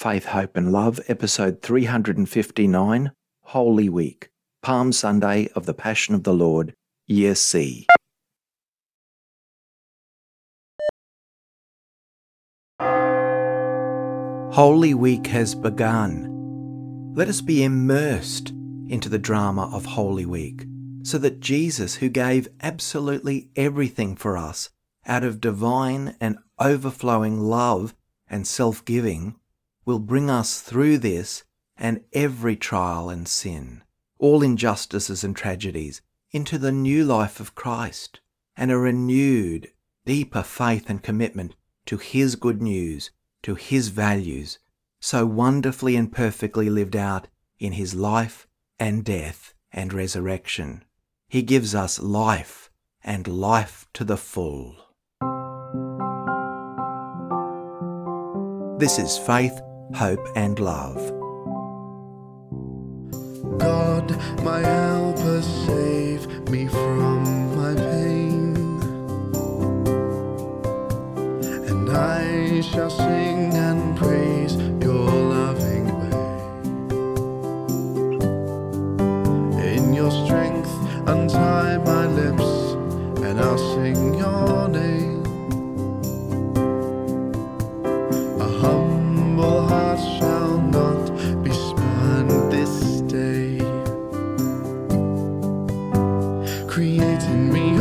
Faith, Hope and Love, episode 359, Holy Week, Palm Sunday of the Passion of the Lord, Year C. Holy Week has begun. Let us be immersed into the drama of Holy Week so that Jesus, who gave absolutely everything for us out of divine and overflowing love and self giving, will bring us through this and every trial and sin, all injustices and tragedies, into the new life of Christ and a renewed, deeper faith and commitment to His good news, to His values, so wonderfully and perfectly lived out in His life and death and resurrection. He gives us life and life to the full. This is Faith, Hope and Love. God, my helper, save me from my pain, and I shall sing and praise your loving way. In your strength, untie my lips, and I'll sing your name. Create in me,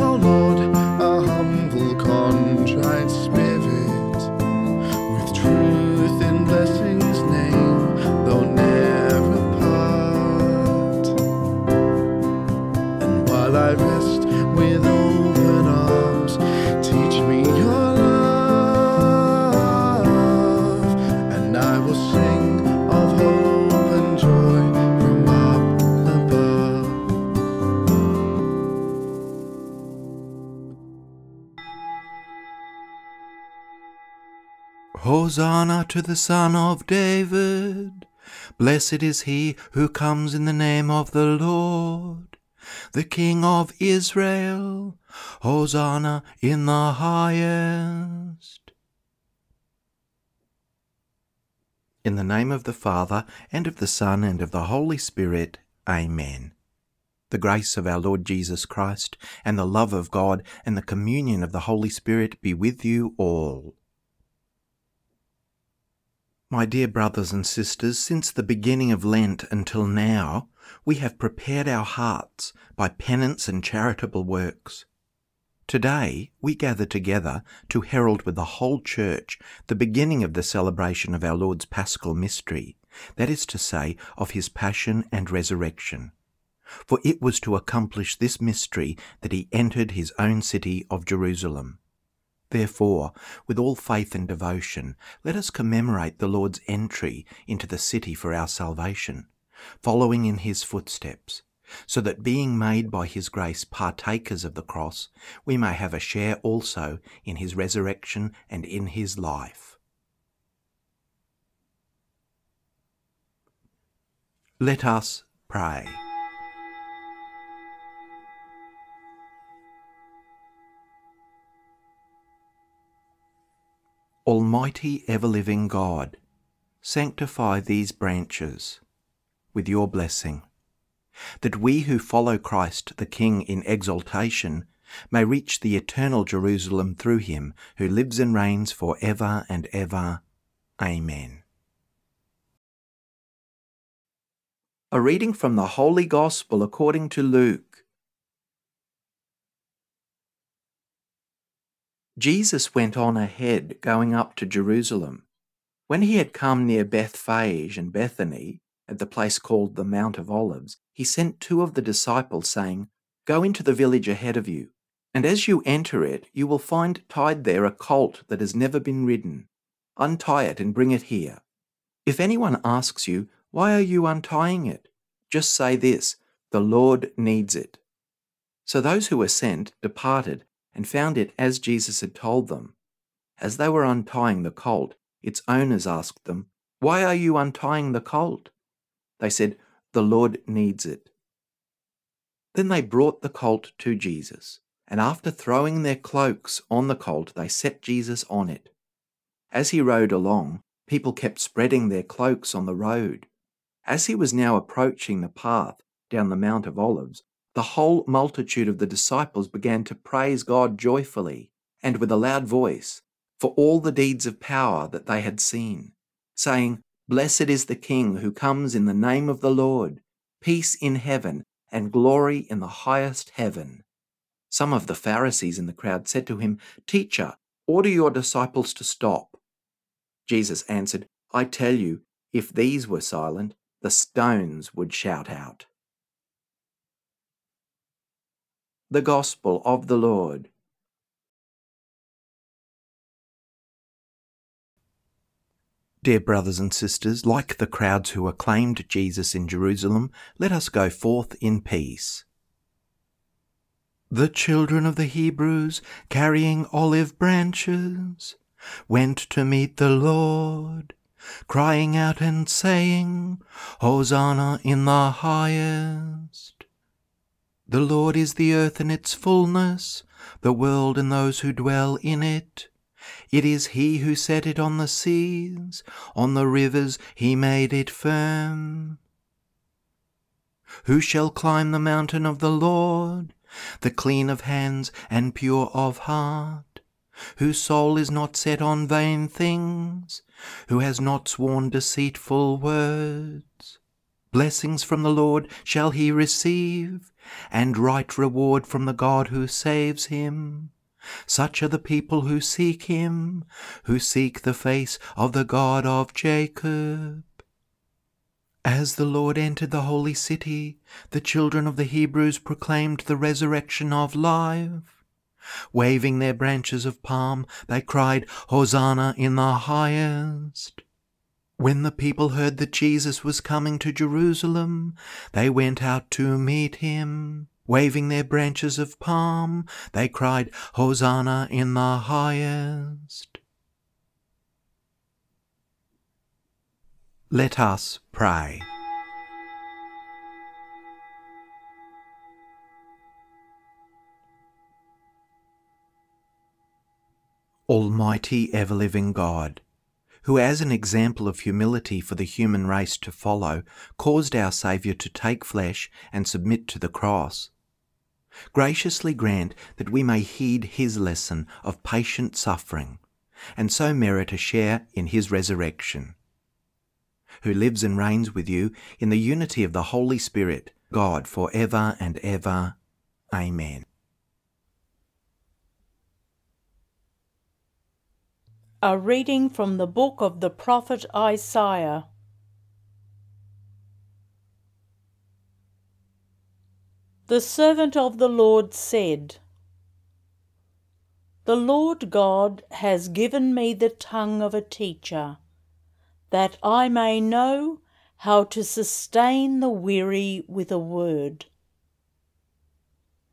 Hosanna to the Son of David. Blessed is he who comes in the name of the Lord, the King of Israel. Hosanna in the highest. In the name of the Father, and of the Son, and of the Holy Spirit. Amen. The grace of our Lord Jesus Christ, and the love of God, and the communion of the Holy Spirit be with you all. My dear brothers and sisters, since the beginning of Lent until now, we have prepared our hearts by penance and charitable works. Today, we gather together to herald with the whole Church the beginning of the celebration of our Lord's Paschal Mystery, that is to say, of his Passion and Resurrection. For it was to accomplish this mystery that he entered his own city of Jerusalem. Therefore, with all faith and devotion, let us commemorate the Lord's entry into the city for our salvation, following in his footsteps, so that being made by his grace partakers of the cross, we may have a share also in his resurrection and in his life. Let us pray. Almighty ever living God, sanctify these branches with your blessing, that we who follow Christ the King in exaltation may reach the eternal Jerusalem through him who lives and reigns for ever and ever. Amen. A reading from the Holy Gospel according to Luke. Jesus went on ahead, going up to Jerusalem. When he had come near Bethphage and Bethany, at the place called the Mount of Olives, he sent two of the disciples, saying, Go into the village ahead of you, and as you enter it, you will find tied there a colt that has never been ridden. Untie it and bring it here. If anyone asks you, Why are you untying it? Just say this The Lord needs it. So those who were sent departed and found it as Jesus had told them. As they were untying the colt, its owners asked them, Why are you untying the colt? They said, The Lord needs it. Then they brought the colt to Jesus, and after throwing their cloaks on the colt, they set Jesus on it. As he rode along, People kept spreading their cloaks on the road. As he was now approaching the path down the Mount of Olives, the whole multitude of the disciples began to praise God joyfully and with a loud voice for all the deeds of power that they had seen, saying, Blessed is the King who comes in the name of the Lord, peace in heaven and glory in the highest heaven. Some of the Pharisees in the crowd said to him, Teacher, order your disciples to stop. Jesus answered, I tell you, if these were silent, the stones would shout out. The Gospel of the Lord. Dear brothers and sisters, like the crowds who acclaimed Jesus in Jerusalem, let us go forth in peace. The children of the Hebrews, carrying olive branches, went to meet the Lord, crying out and saying, Hosanna in the highest. The Lord is the earth and its fullness, the world and those who dwell in it. It is he who set it on the seas, on the rivers he made it firm. Who shall climb the mountain of the Lord, the clean of hands and pure of heart, whose soul is not set on vain things, who has not sworn deceitful words? Blessings from the Lord shall he receive, and right reward from the God who saves him. Such are the people who seek him, who seek the face of the God of Jacob. As the Lord entered the holy city, the children of the Hebrews proclaimed the resurrection of life. Waving their branches of palm, they cried, Hosanna in the highest. When the people heard that Jesus was coming to Jerusalem, they went out to meet him. Waving their branches of palm, they cried, Hosanna in the highest. Let us pray. Almighty ever living God, who, as an example of humility for the human race to follow, caused our Saviour to take flesh and submit to the cross graciously grant that we may heed his lesson of patient suffering, and so merit a share in his resurrection. Who lives and reigns with you in the unity of the Holy Spirit, God, for ever and ever. Amen. A reading from the book of the prophet Isaiah. The servant of the Lord said, The Lord God has given me the tongue of a teacher, that I may know how to sustain the weary with a word.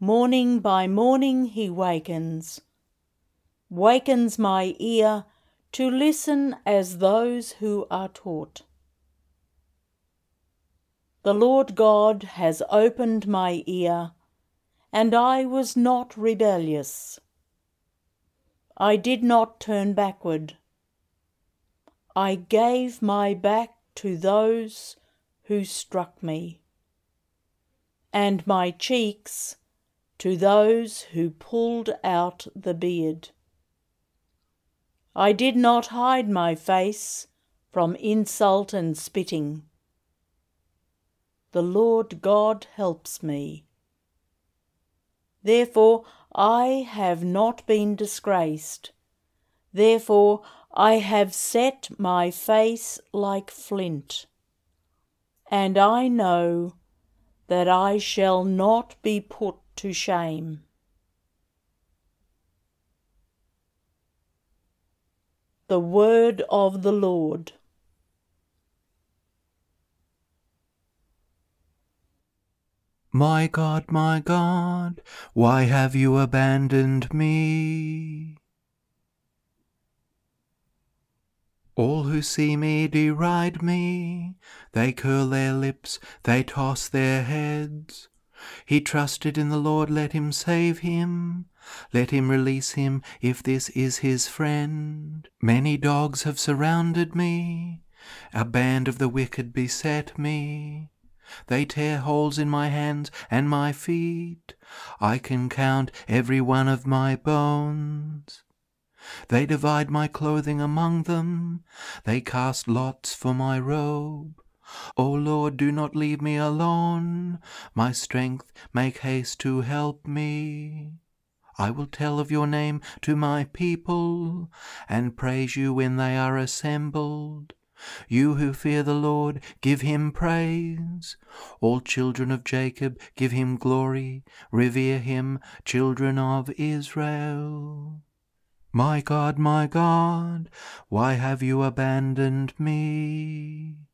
Morning by morning he wakens, wakens my ear to listen as those who are taught. The Lord God has opened my ear, and I was not rebellious. I did not turn backward. I gave my back to those who struck me, and my cheeks to those who pulled out the beard. I did not hide my face from insult and spitting. The Lord God helps me. Therefore I have not been disgraced. Therefore I have set my face like flint. And I know that I shall not be put to shame. The word of the Lord. My God, my God, why have you abandoned me? All who see me deride me, they curl their lips, they toss their heads. He trusted in the Lord, let him save him. Let him release him if this is his friend. Many dogs have surrounded me. A band of the wicked beset me. They tear holes in my hands and my feet. I can count every one of my bones. They divide my clothing among them. They cast lots for my robe. O Lord, do not leave me alone. My strength, make haste to help me. I will tell of your name to my people, and praise you when they are assembled. You who fear the Lord, give him praise. All children of Jacob, give him glory. Revere him, children of Israel. My God, my God, why have you abandoned me?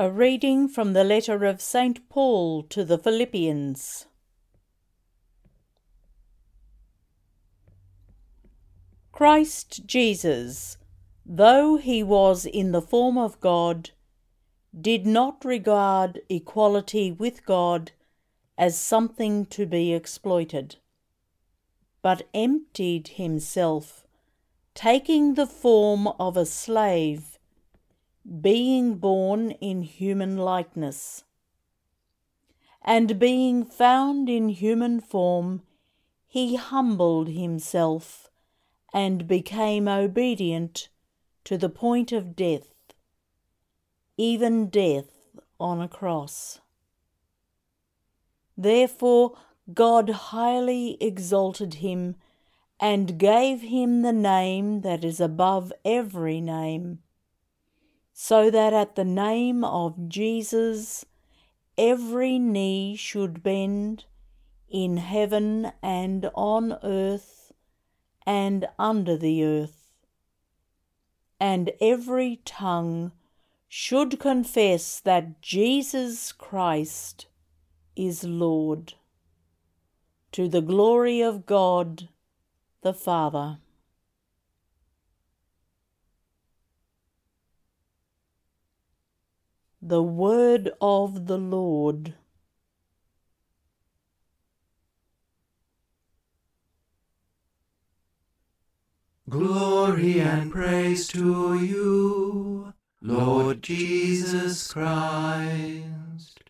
A reading from the letter of St. Paul to the Philippians. Christ Jesus, though he was in the form of God, did not regard equality with God as something to be exploited, but emptied himself, taking the form of a slave being born in human likeness. And being found in human form, he humbled himself and became obedient to the point of death, even death on a cross. Therefore, God highly exalted him and gave him the name that is above every name so that at the name of Jesus every knee should bend in heaven and on earth and under the earth, and every tongue should confess that Jesus Christ is Lord, to the glory of God the Father. The word of the Lord. Glory and praise to you, Lord Jesus Christ.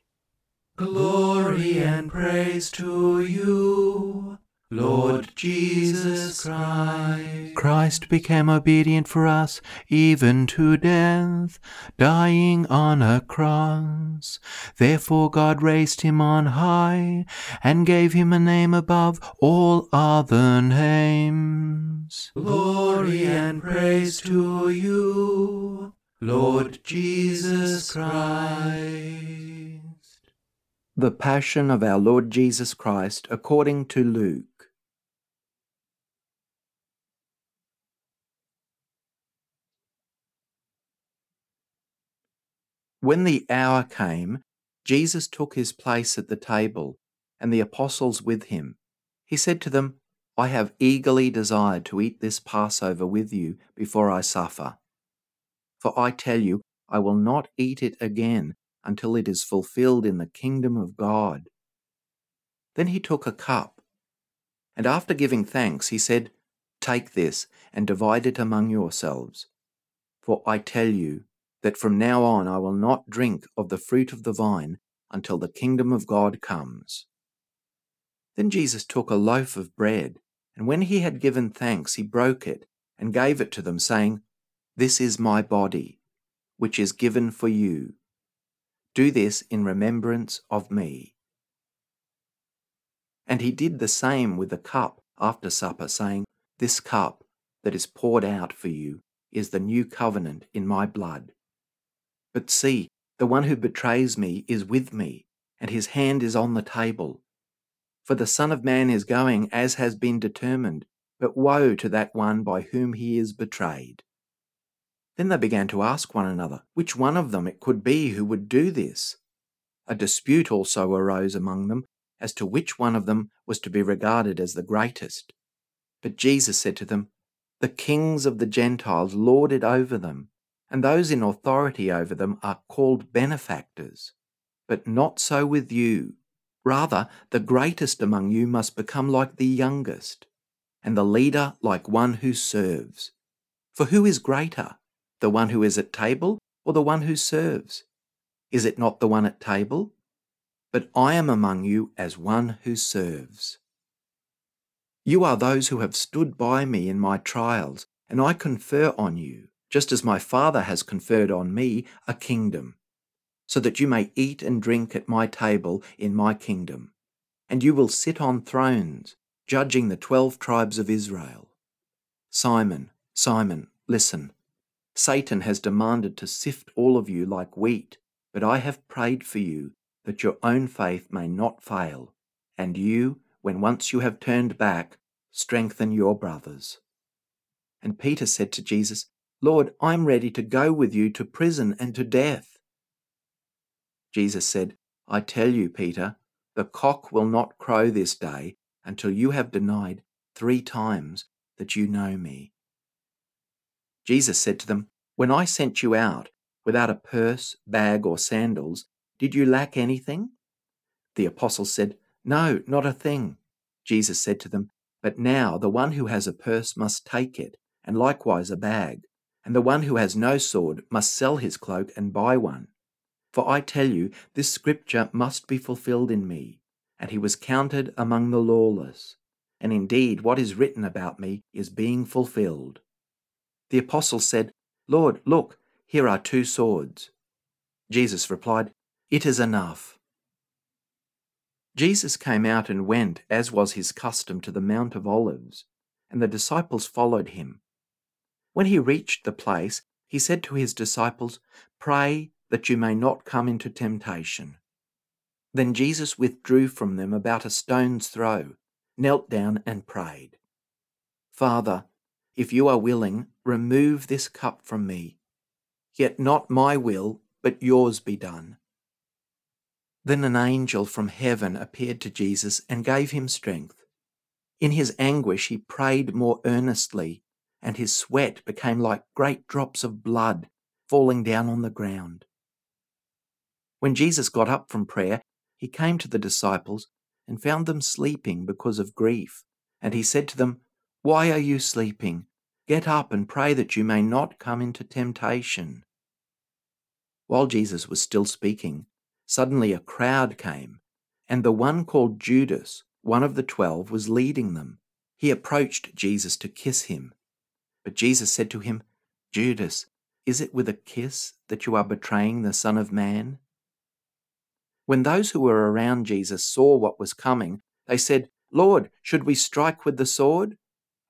Glory and praise to you, Lord Jesus Christ. Christ became obedient for us even to death, dying on a cross. Therefore God raised him on high and gave him a name above all other names. Glory and praise to you, Lord Jesus Christ. The Passion of our Lord Jesus Christ according to Luke. When the hour came, Jesus took his place at the table, and the apostles with him. He said to them, I have eagerly desired to eat this Passover with you before I suffer. For I tell you, I will not eat it again until it is fulfilled in the kingdom of God. Then he took a cup, and after giving thanks, he said, Take this and divide it among yourselves. For I tell you, that from now on I will not drink of the fruit of the vine until the kingdom of God comes. Then Jesus took a loaf of bread, and when he had given thanks, he broke it and gave it to them, saying, This is my body, which is given for you. Do this in remembrance of me. And he did the same with the cup after supper, saying, This cup that is poured out for you is the new covenant in my blood. But see, the one who betrays me is with me, and his hand is on the table. For the Son of Man is going as has been determined, but woe to that one by whom he is betrayed. Then they began to ask one another which one of them it could be who would do this. A dispute also arose among them as to which one of them was to be regarded as the greatest. But Jesus said to them, The kings of the Gentiles lord it over them and those in authority over them are called benefactors. But not so with you. Rather, the greatest among you must become like the youngest, and the leader like one who serves. For who is greater, the one who is at table or the one who serves? Is it not the one at table? But I am among you as one who serves. You are those who have stood by me in my trials, and I confer on you just as my Father has conferred on me a kingdom, so that you may eat and drink at my table in my kingdom, and you will sit on thrones, judging the twelve tribes of Israel. Simon, Simon, listen. Satan has demanded to sift all of you like wheat, but I have prayed for you that your own faith may not fail, and you, when once you have turned back, strengthen your brothers. And Peter said to Jesus, Lord, I'm ready to go with you to prison and to death. Jesus said, I tell you, Peter, the cock will not crow this day until you have denied three times that you know me. Jesus said to them, When I sent you out without a purse, bag, or sandals, did you lack anything? The apostles said, No, not a thing. Jesus said to them, But now the one who has a purse must take it, and likewise a bag and the one who has no sword must sell his cloak and buy one. For I tell you, this scripture must be fulfilled in me. And he was counted among the lawless. And indeed, what is written about me is being fulfilled. The apostle said, Lord, look, here are two swords. Jesus replied, It is enough. Jesus came out and went, as was his custom, to the Mount of Olives, and the disciples followed him. When he reached the place, he said to his disciples, Pray that you may not come into temptation. Then Jesus withdrew from them about a stone's throw, knelt down, and prayed, Father, if you are willing, remove this cup from me. Yet not my will, but yours be done. Then an angel from heaven appeared to Jesus and gave him strength. In his anguish, he prayed more earnestly and his sweat became like great drops of blood falling down on the ground. When Jesus got up from prayer, he came to the disciples and found them sleeping because of grief. And he said to them, Why are you sleeping? Get up and pray that you may not come into temptation. While Jesus was still speaking, suddenly a crowd came, and the one called Judas, one of the twelve, was leading them. He approached Jesus to kiss him. But Jesus said to him, Judas, is it with a kiss that you are betraying the Son of Man? When those who were around Jesus saw what was coming, they said, Lord, should we strike with the sword?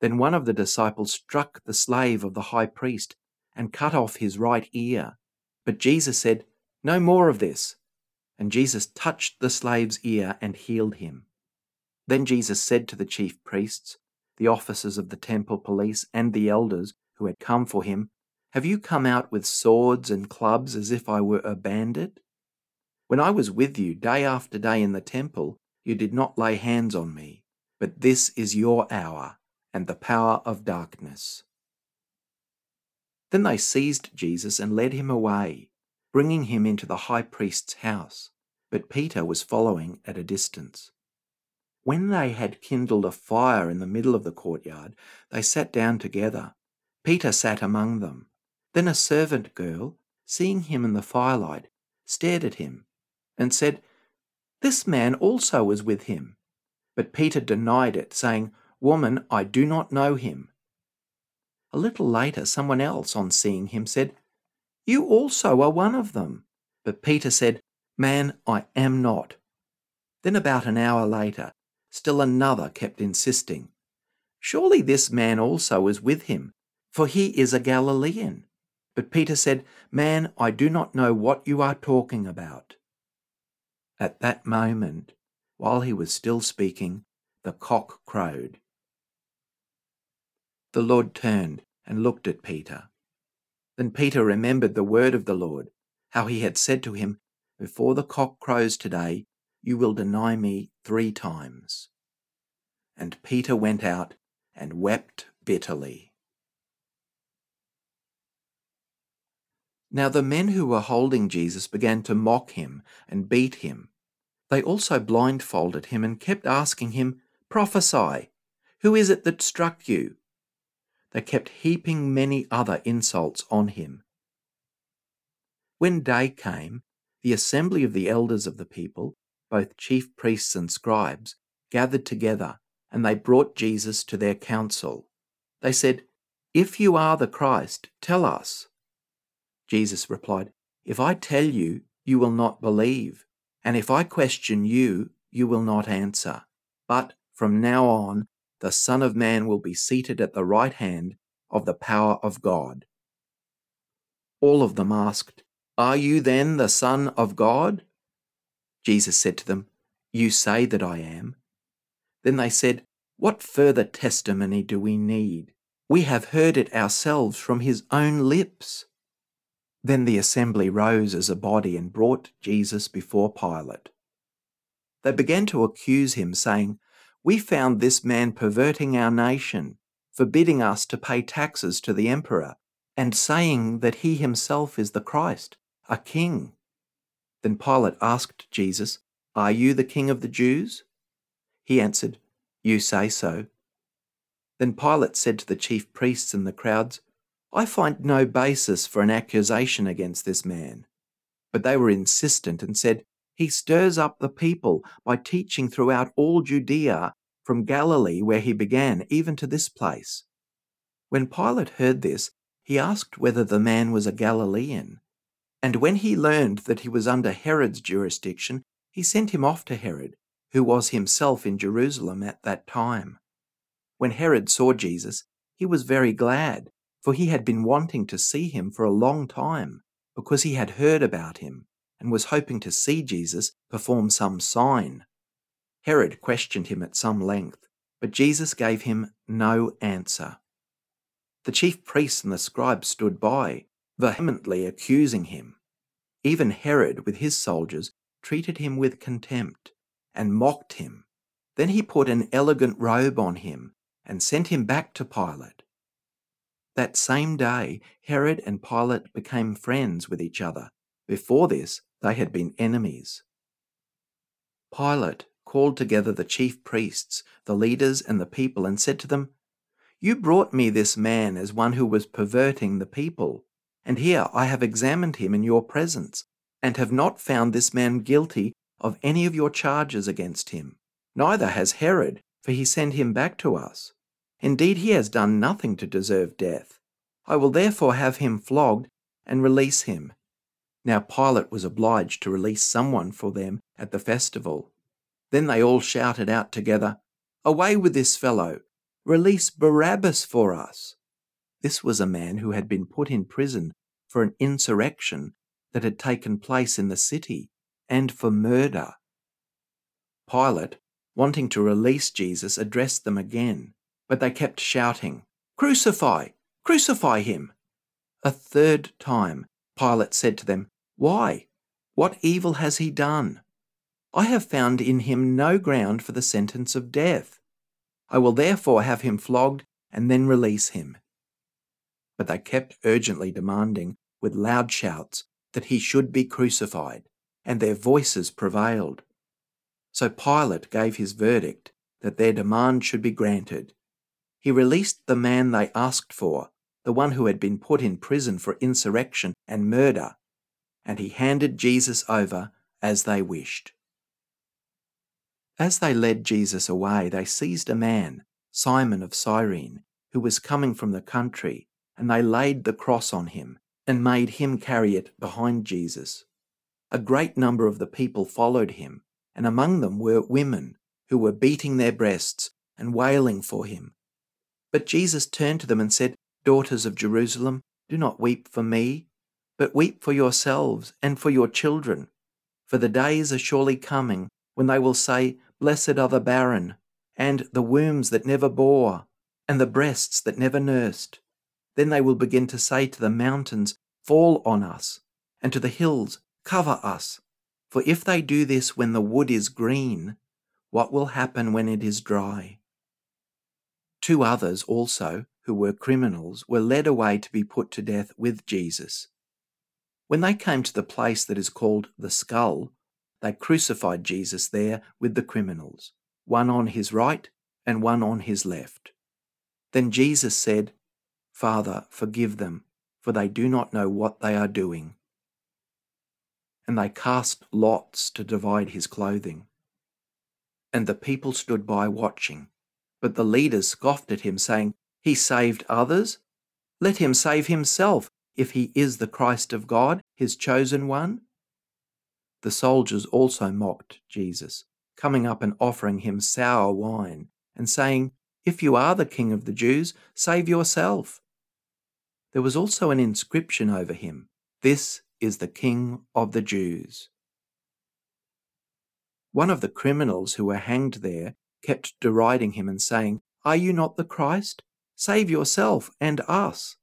Then one of the disciples struck the slave of the high priest and cut off his right ear. But Jesus said, No more of this. And Jesus touched the slave's ear and healed him. Then Jesus said to the chief priests, the officers of the temple police, and the elders who had come for him, Have you come out with swords and clubs as if I were a bandit? When I was with you day after day in the temple, you did not lay hands on me, but this is your hour and the power of darkness. Then they seized Jesus and led him away, bringing him into the high priest's house, but Peter was following at a distance. When they had kindled a fire in the middle of the courtyard, they sat down together. Peter sat among them. Then a servant girl, seeing him in the firelight, stared at him and said, This man also was with him. But Peter denied it, saying, Woman, I do not know him. A little later, someone else, on seeing him, said, You also are one of them. But Peter said, Man, I am not. Then, about an hour later, Still another kept insisting, Surely this man also is with him, for he is a Galilean. But Peter said, Man, I do not know what you are talking about. At that moment, while he was still speaking, the cock crowed. The Lord turned and looked at Peter. Then Peter remembered the word of the Lord, how he had said to him, Before the cock crows today, you will deny me three times. And Peter went out and wept bitterly. Now the men who were holding Jesus began to mock him and beat him. They also blindfolded him and kept asking him, Prophesy, who is it that struck you? They kept heaping many other insults on him. When day came, the assembly of the elders of the people, both chief priests and scribes, gathered together, and they brought Jesus to their council. They said, If you are the Christ, tell us. Jesus replied, If I tell you, you will not believe, and if I question you, you will not answer. But from now on, the Son of Man will be seated at the right hand of the power of God. All of them asked, Are you then the Son of God? Jesus said to them, You say that I am. Then they said, What further testimony do we need? We have heard it ourselves from his own lips. Then the assembly rose as a body and brought Jesus before Pilate. They began to accuse him, saying, We found this man perverting our nation, forbidding us to pay taxes to the emperor, and saying that he himself is the Christ, a king. Then Pilate asked Jesus, Are you the king of the Jews? He answered, You say so. Then Pilate said to the chief priests and the crowds, I find no basis for an accusation against this man. But they were insistent and said, He stirs up the people by teaching throughout all Judea, from Galilee where he began, even to this place. When Pilate heard this, he asked whether the man was a Galilean. And when he learned that he was under Herod's jurisdiction, he sent him off to Herod, who was himself in Jerusalem at that time. When Herod saw Jesus, he was very glad for he had been wanting to see him for a long time, because he had heard about him, and was hoping to see Jesus perform some sign. Herod questioned him at some length, but Jesus gave him no answer. The chief priests and the scribes stood by, vehemently accusing him. Even Herod, with his soldiers, treated him with contempt and mocked him. Then he put an elegant robe on him and sent him back to Pilate. That same day, Herod and Pilate became friends with each other. Before this, they had been enemies. Pilate called together the chief priests, the leaders, and the people, and said to them, You brought me this man as one who was perverting the people, and here I have examined him in your presence, and have not found this man guilty of any of your charges against him. Neither has Herod, for he sent him back to us. Indeed, he has done nothing to deserve death. I will therefore have him flogged and release him. Now Pilate was obliged to release someone for them at the festival. Then they all shouted out together, Away with this fellow! Release Barabbas for us! This was a man who had been put in prison for an insurrection that had taken place in the city and for murder. Pilate, wanting to release Jesus, addressed them again. But they kept shouting, Crucify! Crucify him! A third time Pilate said to them, Why? What evil has he done? I have found in him no ground for the sentence of death. I will therefore have him flogged and then release him. But they kept urgently demanding, with loud shouts, that he should be crucified, and their voices prevailed. So Pilate gave his verdict that their demand should be granted he released the man they asked for, the one who had been put in prison for insurrection and murder, and he handed Jesus over as they wished. As they led Jesus away, they seized a man, Simon of Cyrene, who was coming from the country, and they laid the cross on him and made him carry it behind Jesus. A great number of the people followed him, and among them were women who were beating their breasts and wailing for him but Jesus turned to them and said, Daughters of Jerusalem, do not weep for me, but weep for yourselves and for your children. For the days are surely coming when they will say, Blessed are the barren, and the wombs that never bore, and the breasts that never nursed. Then they will begin to say to the mountains, Fall on us, and to the hills, Cover us. For if they do this when the wood is green, what will happen when it is dry? Two others also, who were criminals, were led away to be put to death with Jesus. When they came to the place that is called the skull, they crucified Jesus there with the criminals, one on his right and one on his left. Then Jesus said, Father, forgive them, for they do not know what they are doing. And they cast lots to divide his clothing. And the people stood by watching. But the leaders scoffed at him, saying, He saved others. Let him save himself if he is the Christ of God, his chosen one. The soldiers also mocked Jesus, coming up and offering him sour wine, and saying, If you are the king of the Jews, save yourself. There was also an inscription over him This is the King of the Jews. One of the criminals who were hanged there kept deriding him and saying, Are you not the Christ? Save yourself and us.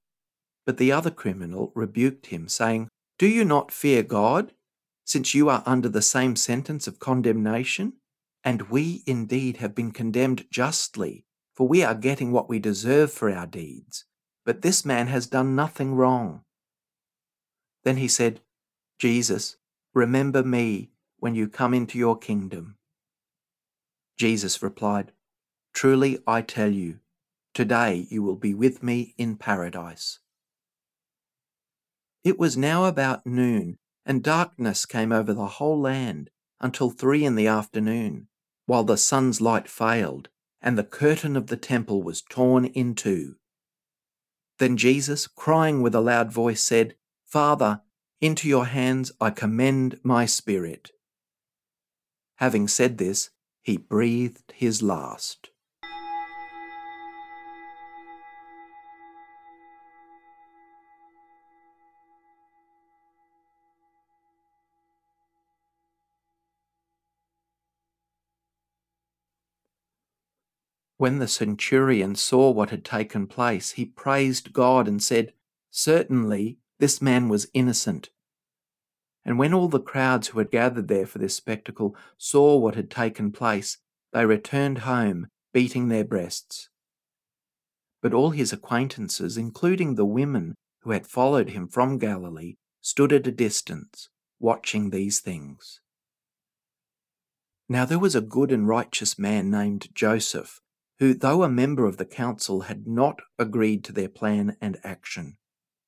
But the other criminal rebuked him, saying, Do you not fear God, since you are under the same sentence of condemnation? And we indeed have been condemned justly, for we are getting what we deserve for our deeds. But this man has done nothing wrong. Then he said, Jesus, remember me when you come into your kingdom. Jesus replied, Truly I tell you, today you will be with me in paradise. It was now about noon, and darkness came over the whole land until three in the afternoon, while the sun's light failed, and the curtain of the temple was torn in two. Then Jesus, crying with a loud voice, said, Father, into your hands I commend my spirit. Having said this, he breathed his last. When the centurion saw what had taken place, he praised God and said, Certainly this man was innocent. And when all the crowds who had gathered there for this spectacle saw what had taken place, they returned home, beating their breasts. But all his acquaintances, including the women who had followed him from Galilee, stood at a distance, watching these things. Now there was a good and righteous man named Joseph, who, though a member of the council, had not agreed to their plan and action.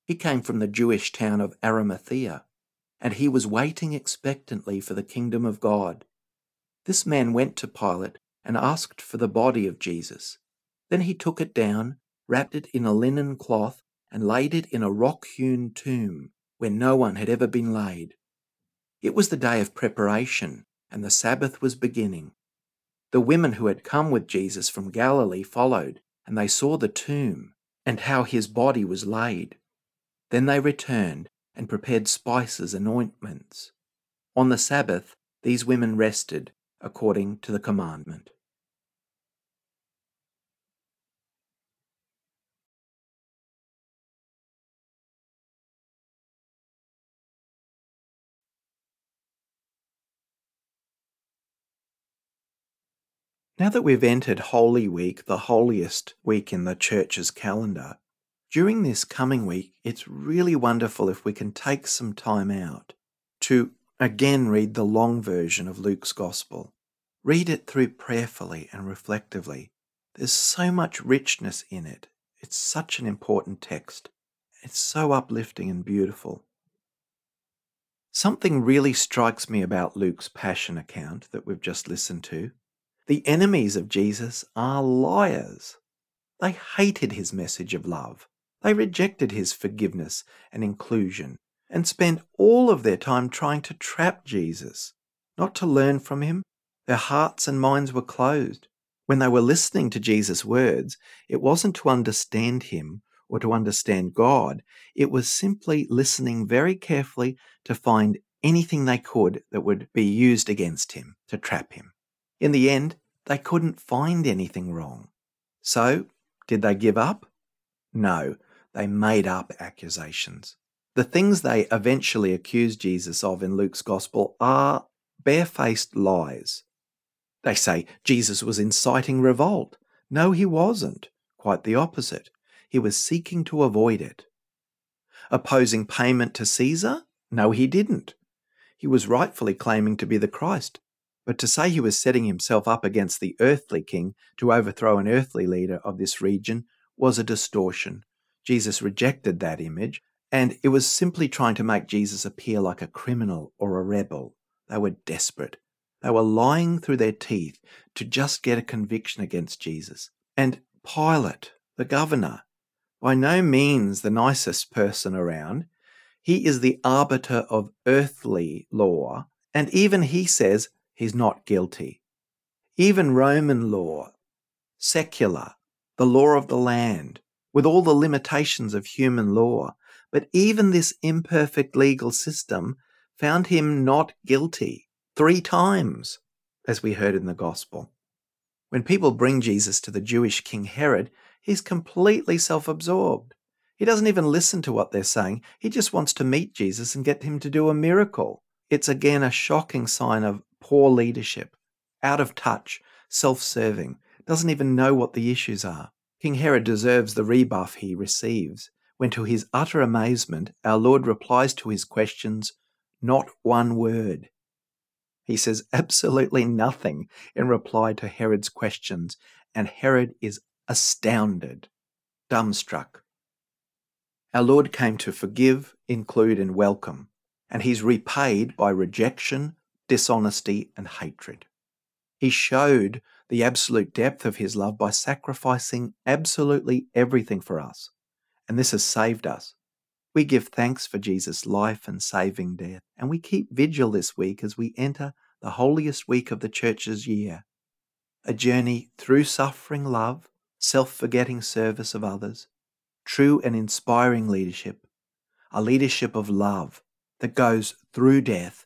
He came from the Jewish town of Arimathea and he was waiting expectantly for the kingdom of God. This man went to Pilate and asked for the body of Jesus. Then he took it down, wrapped it in a linen cloth, and laid it in a rock hewn tomb where no one had ever been laid. It was the day of preparation, and the Sabbath was beginning. The women who had come with Jesus from Galilee followed, and they saw the tomb and how his body was laid. Then they returned and prepared spices and ointments. On the Sabbath, these women rested according to the commandment. Now that we've entered Holy Week, the holiest week in the Church's calendar, during this coming week, it's really wonderful if we can take some time out to again read the long version of Luke's Gospel. Read it through prayerfully and reflectively. There's so much richness in it. It's such an important text. It's so uplifting and beautiful. Something really strikes me about Luke's passion account that we've just listened to. The enemies of Jesus are liars. They hated his message of love. They rejected his forgiveness and inclusion and spent all of their time trying to trap Jesus, not to learn from him. Their hearts and minds were closed. When they were listening to Jesus' words, it wasn't to understand him or to understand God, it was simply listening very carefully to find anything they could that would be used against him to trap him. In the end, they couldn't find anything wrong. So, did they give up? No, they made up accusations. The things they eventually accuse Jesus of in Luke's gospel are barefaced lies. They say Jesus was inciting revolt. No, he wasn't. Quite the opposite. He was seeking to avoid it. Opposing payment to Caesar? No, he didn't. He was rightfully claiming to be the Christ, but to say he was setting himself up against the earthly king to overthrow an earthly leader of this region was a distortion. Jesus rejected that image, and it was simply trying to make Jesus appear like a criminal or a rebel. They were desperate. They were lying through their teeth to just get a conviction against Jesus. And Pilate, the governor, by no means the nicest person around, he is the arbiter of earthly law, and even he says he's not guilty. Even Roman law, secular, the law of the land, with all the limitations of human law, but even this imperfect legal system found him not guilty three times, as we heard in the Gospel. When people bring Jesus to the Jewish King Herod, he's completely self absorbed. He doesn't even listen to what they're saying. He just wants to meet Jesus and get him to do a miracle. It's again a shocking sign of poor leadership, out of touch, self serving, doesn't even know what the issues are. King Herod deserves the rebuff he receives when, to his utter amazement, our Lord replies to his questions, not one word. He says absolutely nothing in reply to Herod's questions, and Herod is astounded, dumbstruck. Our Lord came to forgive, include, and welcome, and he's repaid by rejection, dishonesty, and hatred. He showed the absolute depth of his love by sacrificing absolutely everything for us, and this has saved us. We give thanks for Jesus' life and saving death, and we keep vigil this week as we enter the holiest week of the church's year. A journey through suffering love, self forgetting service of others, true and inspiring leadership, a leadership of love that goes through death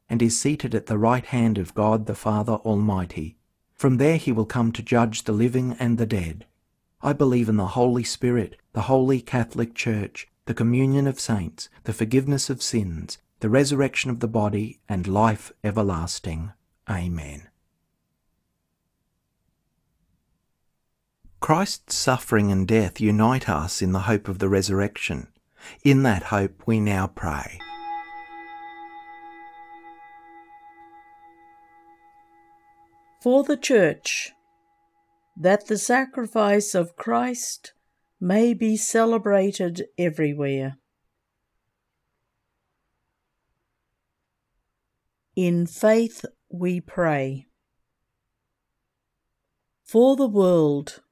and is seated at the right hand of God the Father Almighty. From there he will come to judge the living and the dead. I believe in the Holy Spirit, the Holy Catholic Church, the communion of saints, the forgiveness of sins, the resurrection of the body, and life everlasting. Amen. Christ's suffering and death unite us in the hope of the resurrection. In that hope we now pray. For the Church, that the sacrifice of Christ may be celebrated everywhere. In faith we pray. For the world,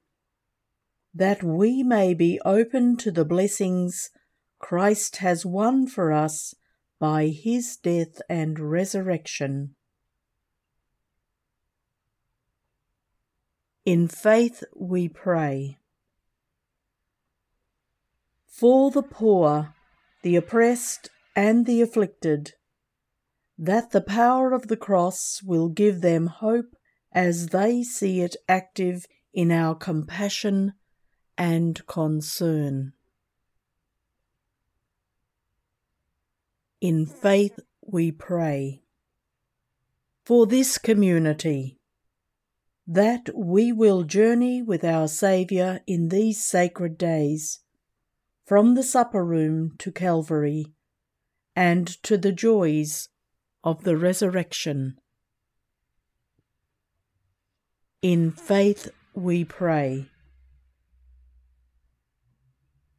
that we may be open to the blessings Christ has won for us by his death and resurrection. In faith we pray. For the poor, the oppressed, and the afflicted, that the power of the cross will give them hope as they see it active in our compassion and concern. In faith we pray. For this community, that we will journey with our Saviour in these sacred days, from the supper room to Calvary, and to the joys of the resurrection. In faith we pray.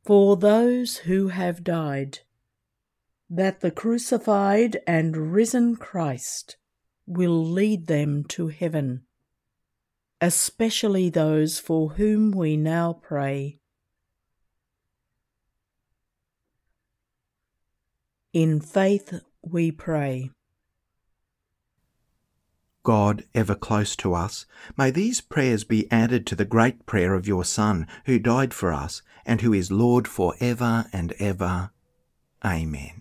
For those who have died, that the crucified and risen Christ will lead them to heaven, especially those for whom we now pray. In faith we pray. God, ever close to us, may these prayers be added to the great prayer of your Son, who died for us, and who is Lord for ever and ever. Amen.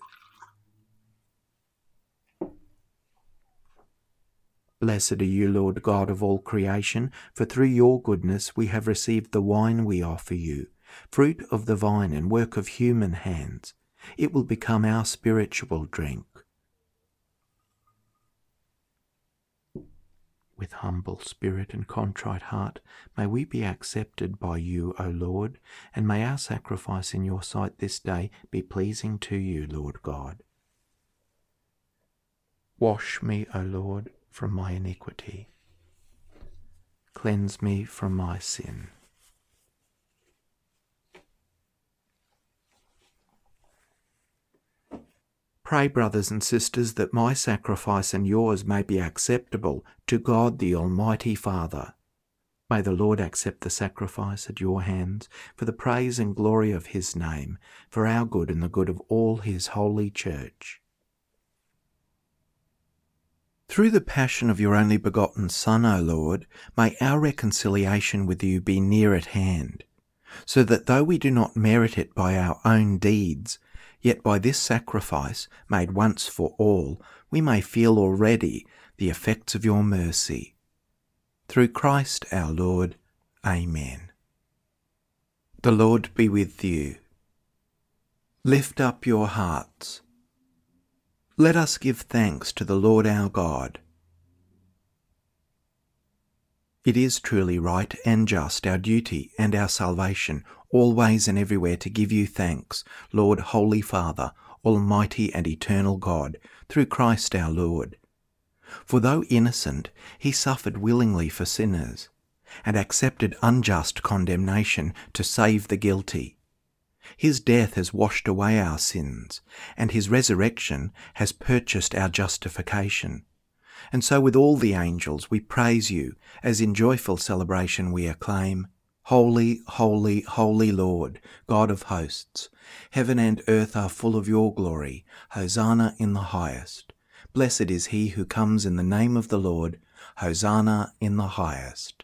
Blessed are you, Lord God of all creation, for through your goodness we have received the wine we offer you, fruit of the vine and work of human hands. It will become our spiritual drink. With humble spirit and contrite heart, may we be accepted by you, O Lord, and may our sacrifice in your sight this day be pleasing to you, Lord God. Wash me, O Lord, from my iniquity. Cleanse me from my sin. Pray, brothers and sisters, that my sacrifice and yours may be acceptable to God the Almighty Father. May the Lord accept the sacrifice at your hands for the praise and glory of his name, for our good and the good of all his holy church. Through the passion of your only begotten Son, O Lord, may our reconciliation with you be near at hand, so that though we do not merit it by our own deeds, yet by this sacrifice, made once for all, we may feel already the effects of your mercy. Through Christ our Lord. Amen. The Lord be with you. Lift up your hearts. Let us give thanks to the Lord our God. It is truly right and just, our duty and our salvation, always and everywhere to give you thanks, Lord, Holy Father, Almighty and eternal God, through Christ our Lord. For though innocent, he suffered willingly for sinners, and accepted unjust condemnation to save the guilty. His death has washed away our sins, and his resurrection has purchased our justification. And so with all the angels we praise you, as in joyful celebration we acclaim, Holy, holy, holy Lord, God of hosts, heaven and earth are full of your glory. Hosanna in the highest. Blessed is he who comes in the name of the Lord. Hosanna in the highest.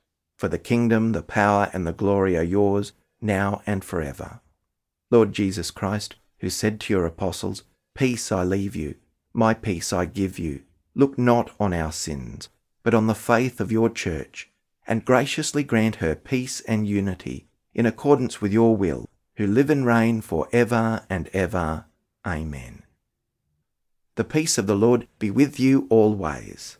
For the kingdom, the power, and the glory are yours, now and forever. Lord Jesus Christ, who said to your apostles, Peace I leave you, my peace I give you, look not on our sins but on the faith of your church, and graciously grant her peace and unity in accordance with your will, who live and reign for ever and ever. Amen. The peace of the Lord be with you always.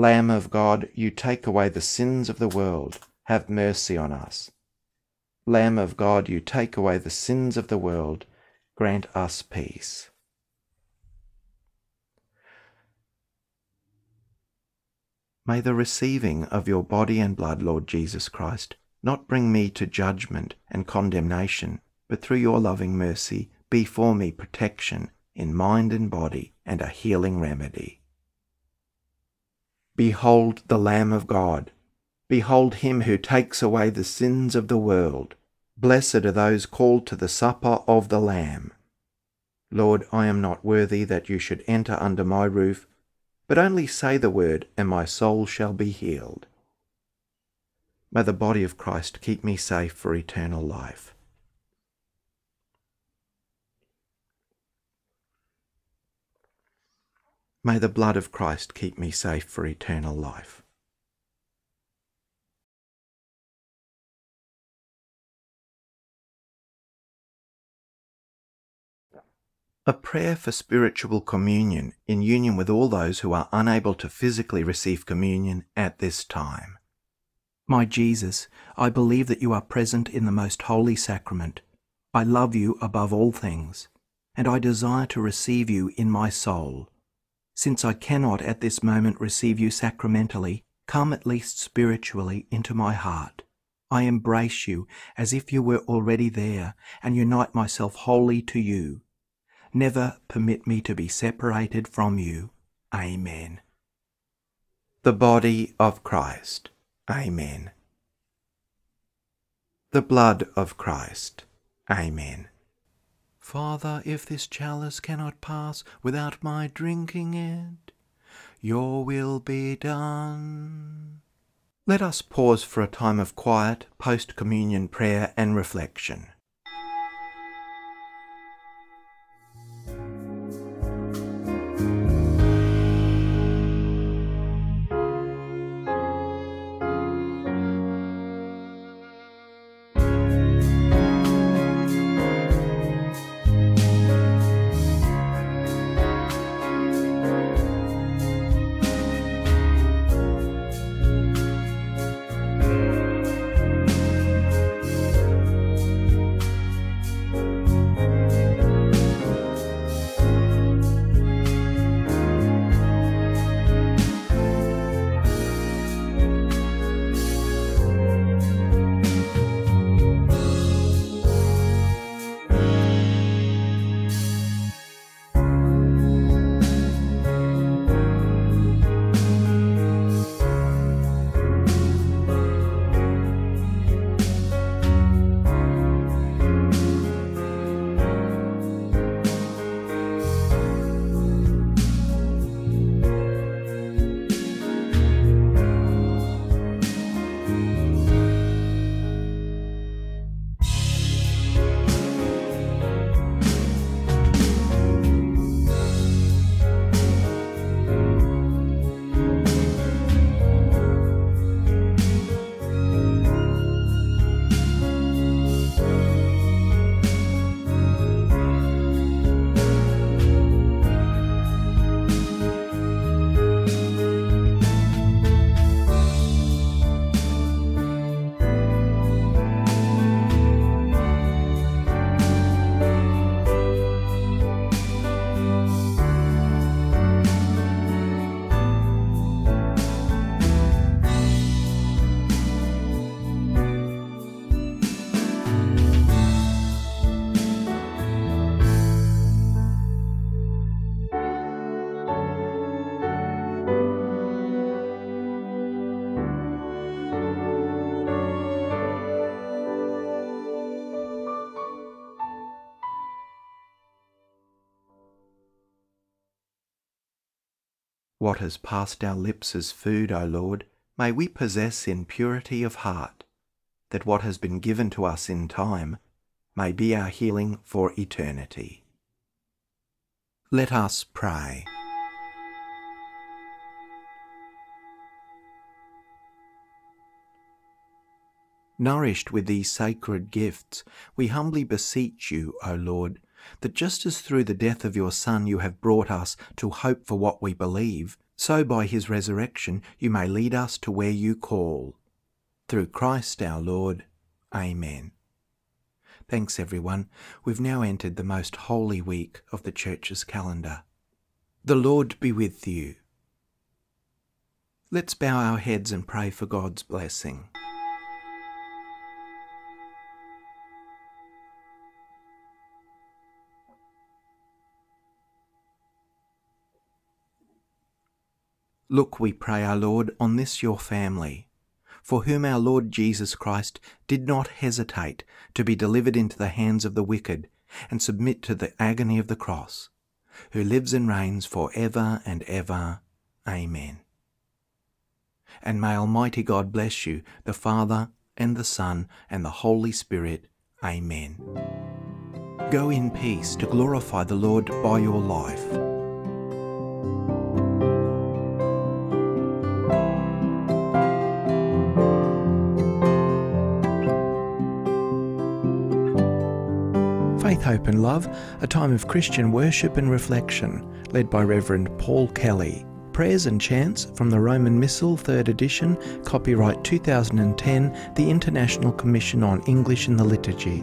Lamb of God, you take away the sins of the world, have mercy on us. Lamb of God, you take away the sins of the world, grant us peace. May the receiving of your body and blood, Lord Jesus Christ, not bring me to judgment and condemnation, but through your loving mercy be for me protection in mind and body and a healing remedy. Behold the Lamb of God. Behold him who takes away the sins of the world. Blessed are those called to the supper of the Lamb. Lord, I am not worthy that you should enter under my roof but only say the word, and my soul shall be healed. May the body of Christ keep me safe for eternal life. May the blood of Christ keep me safe for eternal life. A prayer for spiritual communion in union with all those who are unable to physically receive communion at this time. My Jesus, I believe that you are present in the most holy sacrament. I love you above all things, and I desire to receive you in my soul. Since I cannot at this moment receive you sacramentally, come at least spiritually into my heart. I embrace you as if you were already there and unite myself wholly to you Never permit me to be separated from you. Amen. The body of Christ. Amen. The blood of Christ. Amen. Father, if this chalice cannot pass without my drinking it, your will be done. Let us pause for a time of quiet post communion prayer and reflection. What has passed our lips as food, O Lord, may we possess in purity of heart, that what has been given to us in time may be our healing for eternity. Let us pray. Nourished with these sacred gifts, we humbly beseech you, O Lord, that just as through the death of your Son you have brought us to hope for what we believe, so by his resurrection you may lead us to where you call. Through Christ our Lord. Amen. Thanks everyone. We've now entered the most holy week of the Church's calendar. The Lord be with you. Let's bow our heads and pray for God's blessing. Look, we pray, our Lord, on this your family, for whom our Lord Jesus Christ did not hesitate to be delivered into the hands of the wicked and submit to the agony of the cross, who lives and reigns for ever and ever. Amen. And may Almighty God bless you, the Father, and the Son, and the Holy Spirit. Amen. Go in peace to glorify the Lord by your life. Hope and Love, a time of Christian worship and reflection, led by Reverend Paul Kelly. Prayers and Chants from the Roman Missal, 3rd edition, copyright 2010, the International Commission on English in the Liturgy.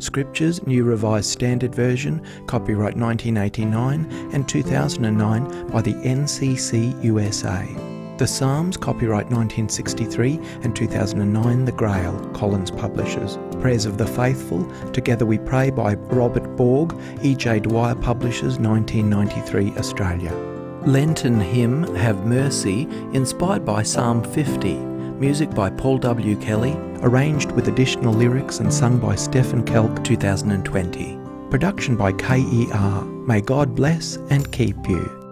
Scriptures, New Revised Standard Version, copyright 1989 and 2009 by the NCC USA. The Psalms, copyright 1963 and 2009, The Grail, Collins Publishers. Prayers of the Faithful, Together We Pray by Robert Borg, E.J. Dwyer Publishers, 1993, Australia. Lenten Hymn, Have Mercy, inspired by Psalm 50. Music by Paul W. Kelly, arranged with additional lyrics and sung by Stephen Kelk, 2020. production by KER. May God bless and keep you.